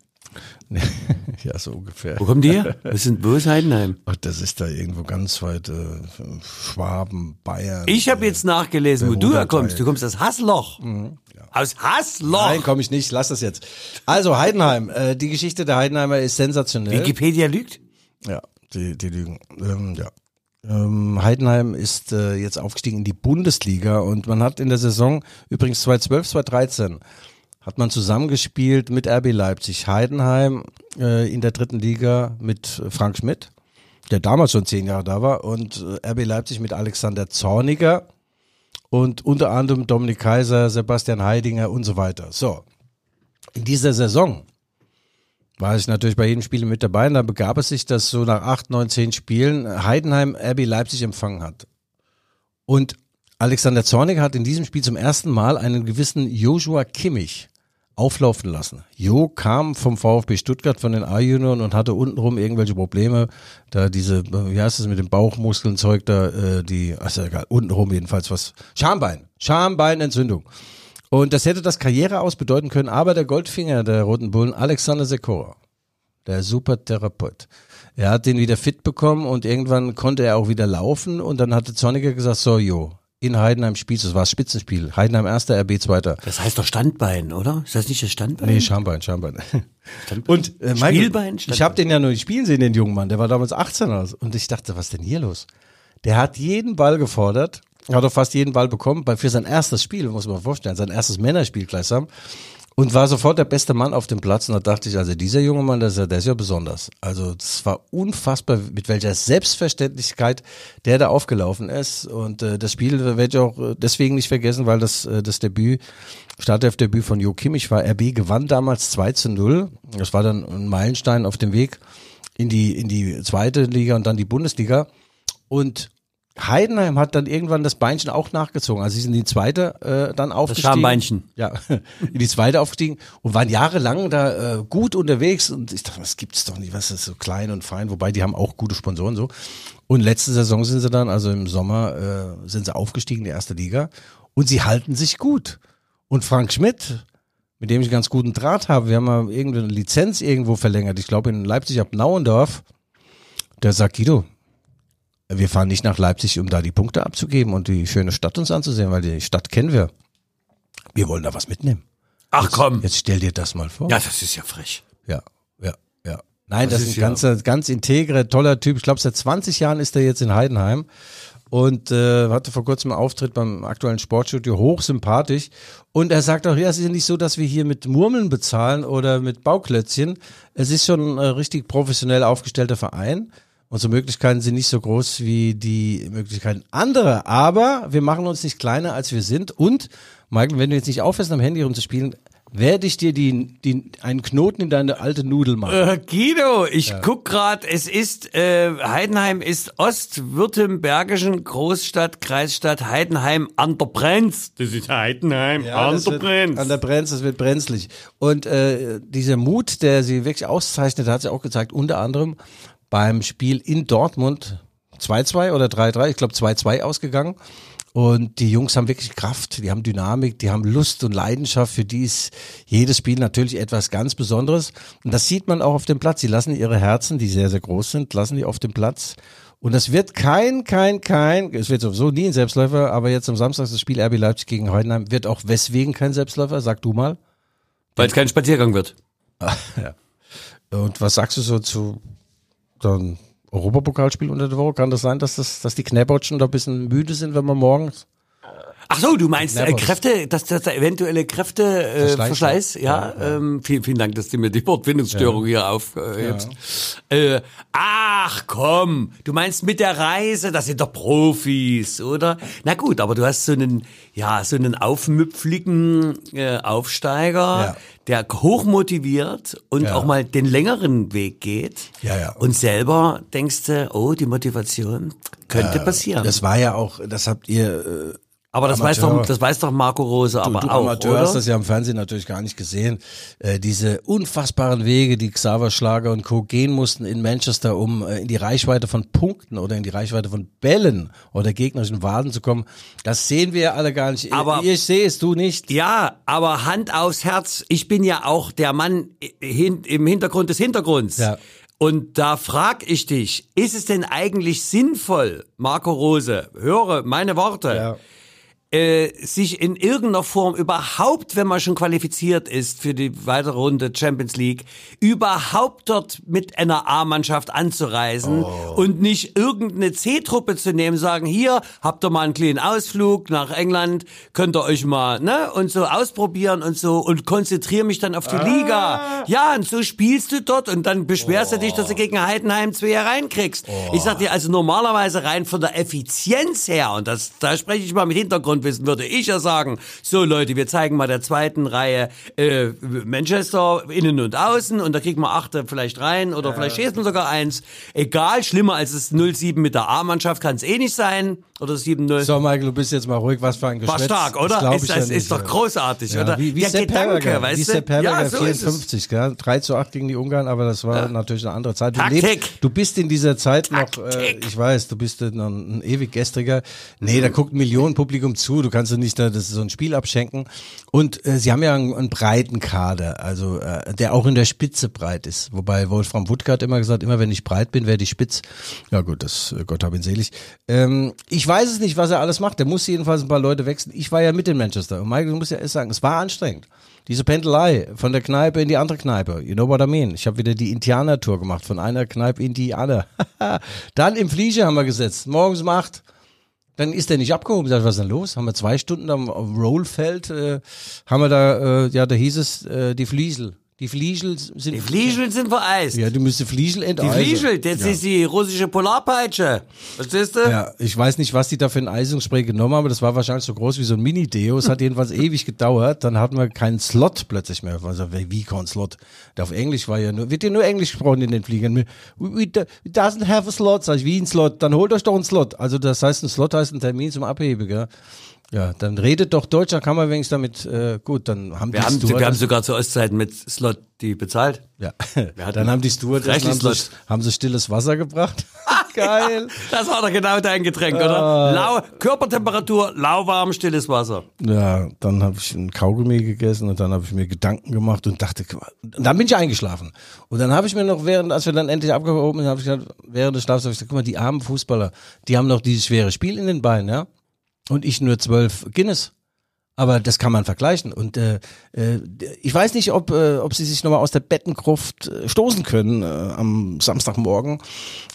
ja, so ungefähr. Wo kommen die her? Wir sind, wo ist Heidenheim? Ach, das ist da irgendwo ganz weit äh, Schwaben, Bayern. Ich habe jetzt nachgelesen, wo du herkommst. Du kommst aus Hassloch. Aus Hassloch. Nein, komme ich nicht, lass das jetzt. Also Heidenheim, äh, die Geschichte der Heidenheimer ist sensationell. Wikipedia lügt? Ja, die, die lügen. Ähm, ja. Ähm, Heidenheim ist äh, jetzt aufgestiegen in die Bundesliga und man hat in der Saison, übrigens 2012, 2013, hat man zusammengespielt mit RB Leipzig. Heidenheim äh, in der dritten Liga mit Frank Schmidt, der damals schon zehn Jahre da war, und äh, RB Leipzig mit Alexander Zorniger und unter anderem Dominik Kaiser, Sebastian Heidinger und so weiter. So, in dieser Saison war ich natürlich bei jedem Spiel mit dabei und da begab es sich, dass so nach acht, neun, zehn Spielen Heidenheim RB Leipzig empfangen hat. Und Alexander Zornig hat in diesem Spiel zum ersten Mal einen gewissen Joshua Kimmich auflaufen lassen. Jo kam vom VfB Stuttgart von den A-Junioren und hatte untenrum irgendwelche Probleme, da diese, wie heißt es mit dem Bauchmuskeln Zeug da, äh, die, also egal, untenrum jedenfalls was, Schambein, Schambeinentzündung. Und das hätte das Karriere aus bedeuten können, aber der Goldfinger der Roten Bullen, Alexander Sekora, der super Therapeut, er hat den wieder fit bekommen und irgendwann konnte er auch wieder laufen und dann hatte Zorniger gesagt, so, jo, in Heidenheim spielst das war das Spitzenspiel, Heidenheim erster, RB zweiter. Das heißt doch Standbein, oder? Ist das nicht das Standbein? Nee, Schambein, Schambein. Und äh, Michael, Spielbein, ich habe den ja nur nicht spielen sehen, den jungen Mann. Der war damals 18 oder so. und ich dachte, was ist denn hier los? Der hat jeden Ball gefordert, hat auch fast jeden Ball bekommen, bei- für sein erstes Spiel, muss man vorstellen, sein erstes Männerspiel gleichsam. Und war sofort der beste Mann auf dem Platz. Und da dachte ich, also dieser junge Mann, der ist ja, der ist ja besonders. Also das war unfassbar, mit welcher Selbstverständlichkeit der da aufgelaufen ist. Und äh, das Spiel werde ich auch äh, deswegen nicht vergessen, weil das äh, das Debüt, Startelfdebüt von Jo Kimmich war. RB gewann damals 2 zu 0. Das war dann ein Meilenstein auf dem Weg in die, in die zweite Liga und dann die Bundesliga. Und Heidenheim hat dann irgendwann das Beinchen auch nachgezogen. Also sie sind in die zweite äh, dann aufgestiegen. Schambeinchen. Ja, in die zweite aufgestiegen und waren jahrelang da äh, gut unterwegs. Und ich dachte, was gibt's doch nicht, was ist so klein und fein. Wobei die haben auch gute Sponsoren so. Und letzte Saison sind sie dann, also im Sommer, äh, sind sie aufgestiegen in die erste Liga. Und sie halten sich gut. Und Frank Schmidt, mit dem ich einen ganz guten Draht habe, wir haben mal irgendeine Lizenz irgendwo verlängert. Ich glaube in Leipzig ab Nauendorf. Der sagt, Guido, wir fahren nicht nach Leipzig, um da die Punkte abzugeben und die schöne Stadt uns anzusehen, weil die Stadt kennen wir. Wir wollen da was mitnehmen. Ach komm. Jetzt stell dir das mal vor. Ja, das ist ja frech. Ja, ja, ja. Nein, Das das, ist ein ganzer, ganz integrer, toller Typ. Ich glaube, seit 20 Jahren ist er jetzt in Heidenheim und äh, hatte vor kurzem einen Auftritt beim aktuellen Sportstudio, hochsympathisch. Und er sagt auch, ja, es ist ja nicht so, dass wir hier mit Murmeln bezahlen oder mit Bauklötzchen. Es ist schon ein äh, richtig professionell aufgestellter Verein. Unsere Möglichkeiten sind nicht so groß wie die Möglichkeiten anderer, aber wir machen uns nicht kleiner, als wir sind. Und, Michael, wenn du jetzt nicht aufhörst, am Handy rumzuspielen, werde ich dir die, die, einen Knoten in deine alte Nudel machen. Äh, Guido, ich guck grad, es ist, äh, Heidenheim ist ostwürttembergischen Großstadt, Kreisstadt Heidenheim an der Brenz. Das ist Heidenheim an das der wird- Brenz. An der Brenz, das wird brenzlig. Und äh, dieser Mut, der sie wirklich auszeichnet, hat sie auch gezeigt, unter anderem beim Spiel in Dortmund 2-2 oder 3-3, ich glaube 2-2 ausgegangen. Und die Jungs haben wirklich Kraft, die haben Dynamik, die haben Lust und Leidenschaft. Für die ist jedes Spiel natürlich etwas ganz Besonderes. Und das sieht man auch auf dem Platz. Sie lassen ihre Herzen, die sehr, sehr groß sind, lassen die auf dem Platz. Und das wird kein, kein, kein, es wird sowieso nie ein Selbstläufer, aber jetzt am Samstag das Spiel RB Leipzig gegen Heidenheim wird auch weswegen kein Selbstläufer, sag du mal. Weil es kein Spaziergang wird. Und was sagst du so zu dann Europapokalspiel unter der Woche? Kann das sein, dass das, dass die Knäbotschen da ein bisschen müde sind, wenn man morgens? Ach so, du meinst äh. Kräfte, dass das da eventuelle Kräfteverschleiß, äh, Verschleiß, Verschleiß, ja. Ähm, vielen, vielen Dank, dass du mir die Wortfindungsstörung hier aufhebst. Äh, ach komm, du meinst mit der Reise, das sind doch Profis, oder? Na gut, aber du hast so einen, ja, so einen aufmüpfligen äh, Aufsteiger, Ja. der hochmotiviert und Ja. auch mal den längeren Weg geht. Ja, ja. Und selber denkst du, oh, die Motivation könnte passieren. Das war ja auch, das habt ihr, äh, Aber das weiß, doch, das weiß doch Marco Rose du, aber du auch, Amateur oder? hast das ja im Fernsehen natürlich gar nicht gesehen. Äh, diese unfassbaren Wege, die Xaver Schlager und Co. gehen mussten in Manchester, um äh, in die Reichweite von Punkten oder in die Reichweite von Bällen oder gegnerischen Waden zu kommen, das sehen wir ja alle gar nicht. Aber- ich sehe es, du nicht. Ja, aber Hand aufs Herz, ich bin ja auch der Mann hin, im Hintergrund des Hintergrunds. Ja. Und da frag ich dich, ist es denn eigentlich sinnvoll, Marco Rose, höre meine Worte, Ja. Äh, sich in irgendeiner Form überhaupt, wenn man schon qualifiziert ist für die weitere Runde Champions League, überhaupt dort mit einer A-Mannschaft anzureisen Oh. und nicht irgendeine C-Truppe zu nehmen, sagen, hier habt ihr mal einen kleinen Ausflug nach England, könnt ihr euch mal, ne, und so ausprobieren und so und konzentriere mich dann auf die Ah. Liga. Ja, und so spielst du dort und dann beschwerst du dich, dass du gegen Heidenheim zwei reinkriegst. Ich sag dir also normalerweise rein von der Effizienz her, und das, da spreche ich mal mit Hintergrundwissen, würde ich ja sagen, so Leute, wir zeigen mal der zweiten Reihe äh, Manchester innen und außen und da kriegen wir achte vielleicht rein oder vielleicht schießen sogar eins. Egal, schlimmer als das 0-7 mit der A-Mannschaft kann es eh nicht sein. Oder 7-0. So, Michael, du bist jetzt mal ruhig. Was für ein War Geschwätz. stark, Das oder? glaub Ist, ja das nicht, ist doch ja. großartig, Ja, oder? wie, wie Der Sepp Gedanke, Herberger, weißt wie? Sepp Herberger ja, so ist es. 54, gell? 3 zu 8 gegen die Ungarn, aber das war natürlich eine andere Zeit. Du, Taktik. lebst, du bist in dieser Zeit noch, äh, ich weiß, du bist noch ein ewig gestriger. Nee, da guckt ein Millionen Publikum zu, du kannst ja nicht da das so ein Spiel abschenken. Und äh, sie haben ja einen, einen breiten Kader, also äh, der auch in der Spitze breit ist. Wobei Wolfram hat immer gesagt, immer wenn ich breit bin, werde ich spitz. Ja gut, das äh, Gott hab ihn selig. Ähm, ich weiß es nicht, was er alles macht. Der muss jedenfalls ein paar Leute wechseln. Ich war ja mit in Manchester und Michael, du musst ja erst sagen, es war anstrengend. Diese Pendelei von der Kneipe in die andere Kneipe. You know what I mean? Ich habe wieder die Indianer-Tour gemacht, von einer Kneipe in die andere. Dann im Flieger haben wir gesetzt, morgens um. Dann ist der nicht abgehoben. Ich sag, was ist denn los? Haben wir zwei Stunden am am Rollfeld, äh, haben wir da, äh, ja, da hieß es, äh, die Fliesel. Die Fliesel sind. Die Fliegel sind vereist. Ja, du müsste Fliesel Die enteisen. Fliegel, das ja. ist die russische Polarpeitsche. Verstehst du? Ja, ich weiß nicht, was die da für ein Eisungsspray genommen haben, aber das war wahrscheinlich so groß wie so ein Mini-Deo. Es hat jedenfalls ewig gedauert. Dann hatten wir keinen Slot plötzlich mehr. Also, wie wie kein Slot? Der auf Englisch war ja nur, wird ja nur Englisch gesprochen in den Fliegern. We, we, we doesn't have a slot. Sag ich, wie ein Slot? Dann holt euch doch einen Slot. Also, das heißt, ein Slot heißt ein Termin zum Abheben, gell? Ja, dann redet doch Deutsch, dann kann man wenigstens damit, äh, gut, dann haben Wir die haben, Stewardessen- wir haben sogar zu Ostzeiten mit Slot die bezahlt. ja. dann haben die reichlich haben sie, Slot. haben sie stilles Wasser gebracht. Geil. Das war doch genau dein Getränk, Ah. oder? Lau Körpertemperatur, lauwarm, stilles Wasser. Ja, dann habe ich ein Kaugummi gegessen und dann habe ich mir Gedanken gemacht und dachte, und dann bin ich eingeschlafen. Und dann habe ich mir noch während, als wir dann endlich abgehoben sind, habe ich gesagt, während des Schlafs habe ich gesagt, guck mal, die armen Fußballer, die haben noch dieses schwere Spiel in den Beinen, ja. Und ich nur zwölf Guinness. Aber das kann man vergleichen. Und äh, äh, ich weiß nicht, ob, äh, ob sie sich nochmal aus der Bettengruft äh, stoßen können äh, am Samstagmorgen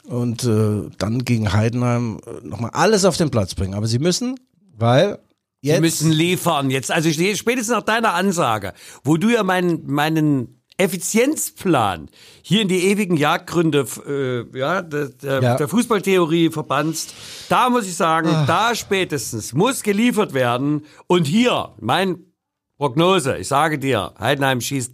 und äh, dann gegen Heidenheim äh, nochmal alles auf den Platz bringen. Aber sie müssen, weil Sie jetzt müssen liefern. Jetzt, also ich- spätestens nach deiner Ansage, wo du ja meinen, meinen Effizienzplan hier in die ewigen Jagdgründe äh, ja, der, der, Ja. der Fußballtheorie verbannst, da muss ich sagen, da spätestens muss geliefert werden. Und hier, mein Prognose, ich sage dir, Heidenheim schießt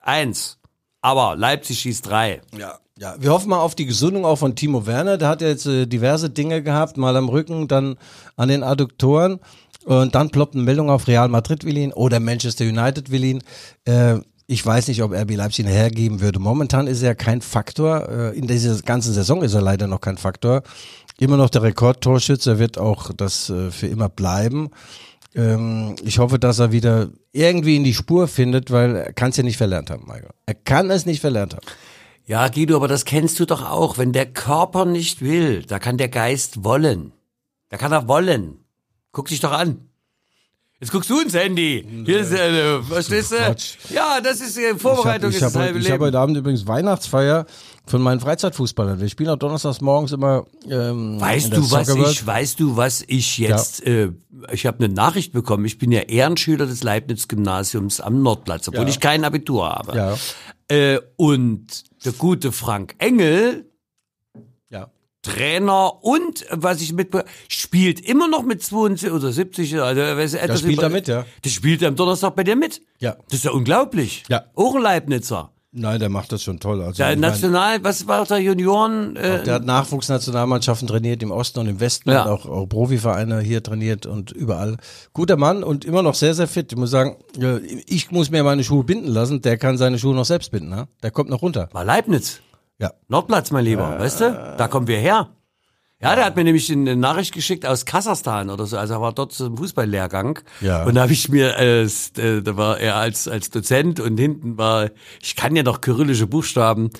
eins, aber Leipzig schießt drei. Ja, ja. Wir hoffen mal auf die Gesundung auch von Timo Werner. Der hat ja jetzt äh, diverse Dinge gehabt, mal am Rücken, dann an den Adduktoren. Und dann ploppt eine Meldung auf Real Madrid will ihn oder Manchester United will ihn. Äh, ich weiß nicht, ob RB Leipzig ihn hergeben würde. Momentan ist er kein Faktor. Äh, in dieser ganzen Saison ist er leider noch kein Faktor. Immer noch der Rekordtorschütze, wird auch das äh, für immer bleiben. Ähm, ich hoffe, dass er wieder irgendwie in die Spur findet, weil er kann es ja nicht verlernt haben, Michael. Er kann es nicht verlernt haben. Ja, Guido, aber das kennst du doch auch. Wenn der Körper nicht will, da kann der Geist wollen. Da kann er wollen. Guck dich doch an. Jetzt guckst du ins Handy. Hier ist, äh, verstehst du? Quatsch. Ja, das ist äh, Vorbereitung, ich ist habe das hab, halbe ich hab heute Abend übrigens Weihnachtsfeier von meinen Freizeitfußballern. Wir spielen auch donnerstags morgens immer. Ähm, Weißt du, was ich, weißt du, was ich jetzt, äh, ich habe eine Nachricht bekommen. Ich bin ja Ehrenschüler des Leibniz-Gymnasiums am Nordplatz, obwohl Ja. ich kein Abitur habe. Ja, Äh, und der gute Frank Engel, ja. Trainer und was ich mit spielt immer noch mit 72 oder 70 also weiß, etwas spielt über- er mit, ja. Der spielt am Donnerstag bei dir mit. Ja. Das ist ja unglaublich. Ja. Auch ein Leibnizer. Nein, der macht das schon toll. Also, Der ich mein, National, was war der Junioren? Äh, der hat Nachwuchsnationalmannschaften trainiert im Osten und im Westen Ja. und auch, auch Profivereine hier trainiert und überall. Guter Mann und immer noch sehr, sehr fit. Ich muss sagen, äh, ich muss mir meine Schuhe binden lassen. Der kann seine Schuhe noch selbst binden. Ne? Der kommt noch runter. war Leibniz. Ja. Nordplatz, mein Lieber, weißt du? Da kommen wir her. Ja, der hat mir nämlich eine Nachricht geschickt aus Kasachstan oder so. Also er war dort zum Fußballlehrgang. Ja. Und da habe ich mir, äh, äh, da war er als als Dozent und hinten war, ich kann ja noch kyrillische Buchstaben,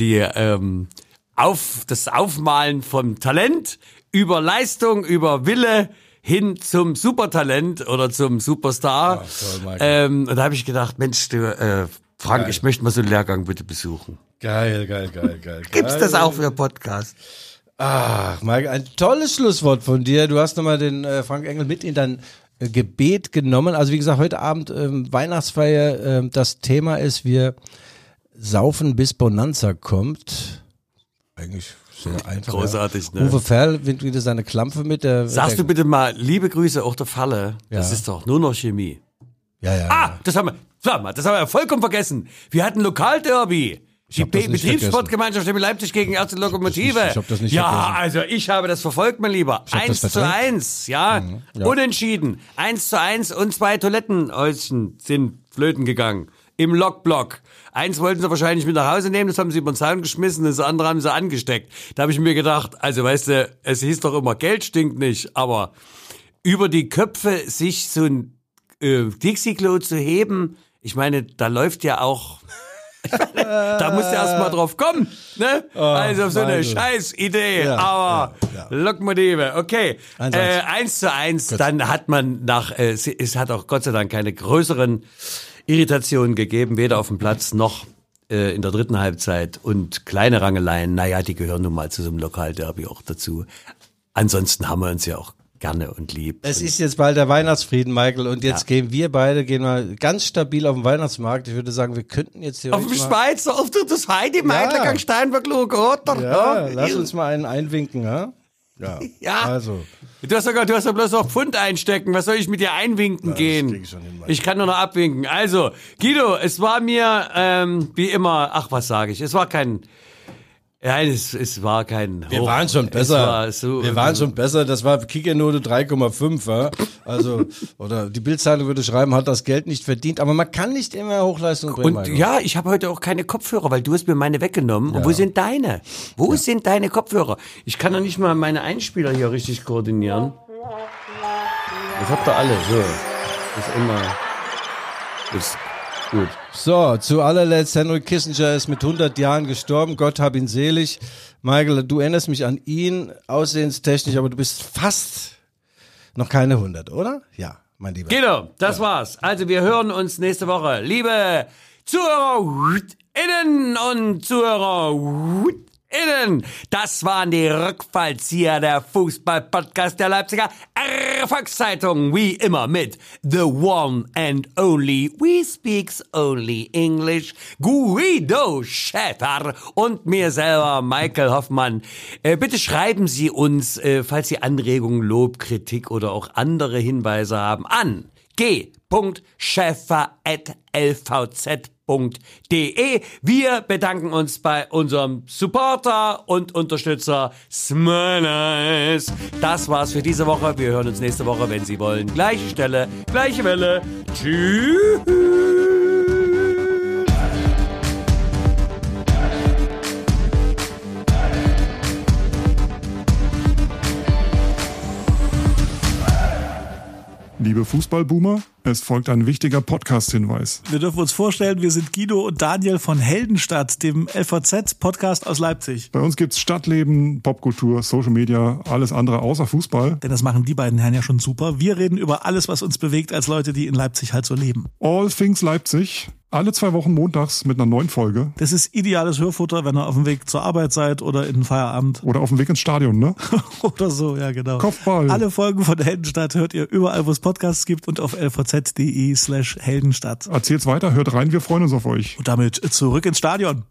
die ähm, auf das Aufmalen vom Talent über Leistung, über Wille hin zum Supertalent oder zum Superstar. toll, Michael. ähm, und da habe ich gedacht, Mensch, du, äh, Frank, ich möchte mal so einen Lehrgang bitte besuchen. Geil, geil, geil, geil. Gibt's das auch für Podcast? Ach, Mike, ein tolles Schlusswort von dir. Du hast nochmal den äh, Frank Engel mit in dein äh, Gebet genommen. Also wie gesagt, heute Abend ähm, Weihnachtsfeier. ähm, das Thema ist, wir saufen bis Bonanza kommt. Eigentlich sehr einfach. Großartig, ja. ne? Uwe Ferl nimmt wieder seine Klampfe mit. Der, Sagst der, du bitte mal, liebe Grüße auch der Falle. Das Ja. ist doch nur noch Chemie. Ja, ja. Ah, das haben wir, sag mal, das haben wir ja vollkommen vergessen. Wir hatten Lokalderby. Die Betriebssportgemeinschaft Chemie Leipzig gegen erste Lokomotive. ich hab das nicht ja, vergessen. also ich habe das verfolgt, mein Lieber. Eins zu. Mhm, eins, ja. ja. Unentschieden. Eins zu eins und zwei Toilettenhäuschen sind flöten gegangen. Im Lokblock. Eins wollten sie wahrscheinlich mit nach Hause nehmen, das haben sie über den Zaun geschmissen, das andere haben sie angesteckt. Da habe ich mir gedacht, also weißt du, es hieß doch immer, Geld stinkt nicht, aber über die Köpfe sich so ein äh, Dixie-Klo zu heben, ich meine, da läuft ja auch. da musst du erst mal drauf kommen, ne? also auf so eine Michael. scheiß Idee. Ja, aber ja, Lokomotive, okay. Eins, äh, eins. zu eins, dann hat man nach, äh, es, es hat auch Gott sei Dank keine größeren Irritationen gegeben, weder auf dem Platz noch äh, in der dritten Halbzeit. Und kleine Rangeleien, naja, die gehören nun mal zu so einem Lokalderby auch dazu. Ansonsten haben wir uns ja auch gerne und lieb. Es ist jetzt bald der Weihnachtsfrieden, Michael, und jetzt gehen wir beide gehen mal ganz stabil auf den Weihnachtsmarkt. Ich würde sagen, wir könnten jetzt hier Auf dem Schweizer, auf das Heidi Meidlergang Steinberg oder? Ja, lass uns mal einen einwinken, ja? Ja. Ja. Also, Du hast sogar, du hast ja bloß noch Pfund einstecken. Was soll ich mit dir einwinken gehen? hin, Mann. ich kann nur noch abwinken. Also, Guido, es war mir ähm, wie immer, ach was sage ich, es war kein, ja, es, es war kein. wir Hoch- waren schon Es besser. war so, wir waren schon besser. Das war Kickernote 3,5, ja? Also, oder die Bildzeitung würde schreiben, hat das Geld nicht verdient. Aber man kann nicht immer Hochleistung bringen. Und ja, ich habe heute auch keine Kopfhörer, weil du hast mir meine weggenommen. Und wo sind deine? Wo sind deine Kopfhörer? Ich kann doch nicht mal meine Einspieler hier richtig koordinieren. Das habt ihr alle, so. Das ist immer. Das ist gut. So, zu allerletzt, Henry Kissinger ist mit 100 Jahren gestorben. Gott hab ihn selig. Michael, du erinnerst mich an ihn, aussehenstechnisch, aber du bist fast noch keine 100, oder? Ja. mein Lieber. Genau, das war's. Also wir hören uns nächste Woche. Liebe ZuhörerInnen und ZuhörerInnen, das waren die Rückfallzieher der Fußball-Podcast der Leipziger Volkszeitung. Wie immer mit The One and Only, We Speaks Only English, Guido Schäfer und mir selber, Michael Hoffmann. Äh, bitte schreiben Sie uns, äh, falls Sie Anregungen, Lob, Kritik oder auch andere Hinweise haben, an g.schäfer.lvz.de. Wir bedanken uns bei unserem Supporter und Unterstützer Smilers. Das war's für diese Woche. Wir hören uns nächste Woche, wenn Sie wollen. Gleiche Stelle, gleiche Welle. Tschüss. Liebe Fußballboomer, es folgt ein wichtiger Podcast-Hinweis. Wir dürfen uns vorstellen, wir sind Guido und Daniel von Heldenstadt, dem LVZ-Podcast aus Leipzig. Bei uns gibt's Stadtleben, Popkultur, Social Media, alles andere außer Fußball. Denn das machen die beiden Herren ja schon super. Wir reden über alles, was uns bewegt als Leute, die in Leipzig halt so leben. All Things Leipzig. Alle zwei Wochen montags mit einer neuen Folge. Das ist ideales Hörfutter, wenn ihr auf dem Weg zur Arbeit seid oder in den Feierabend. Oder auf dem Weg ins Stadion, ne? oder so, ja genau. Kopfball. Alle Folgen von Heldenstadt hört ihr überall, wo es Podcasts gibt und auf lvz.de slash Heldenstadt. Erzählt's weiter, hört rein, wir freuen uns auf euch. Und damit zurück ins Stadion.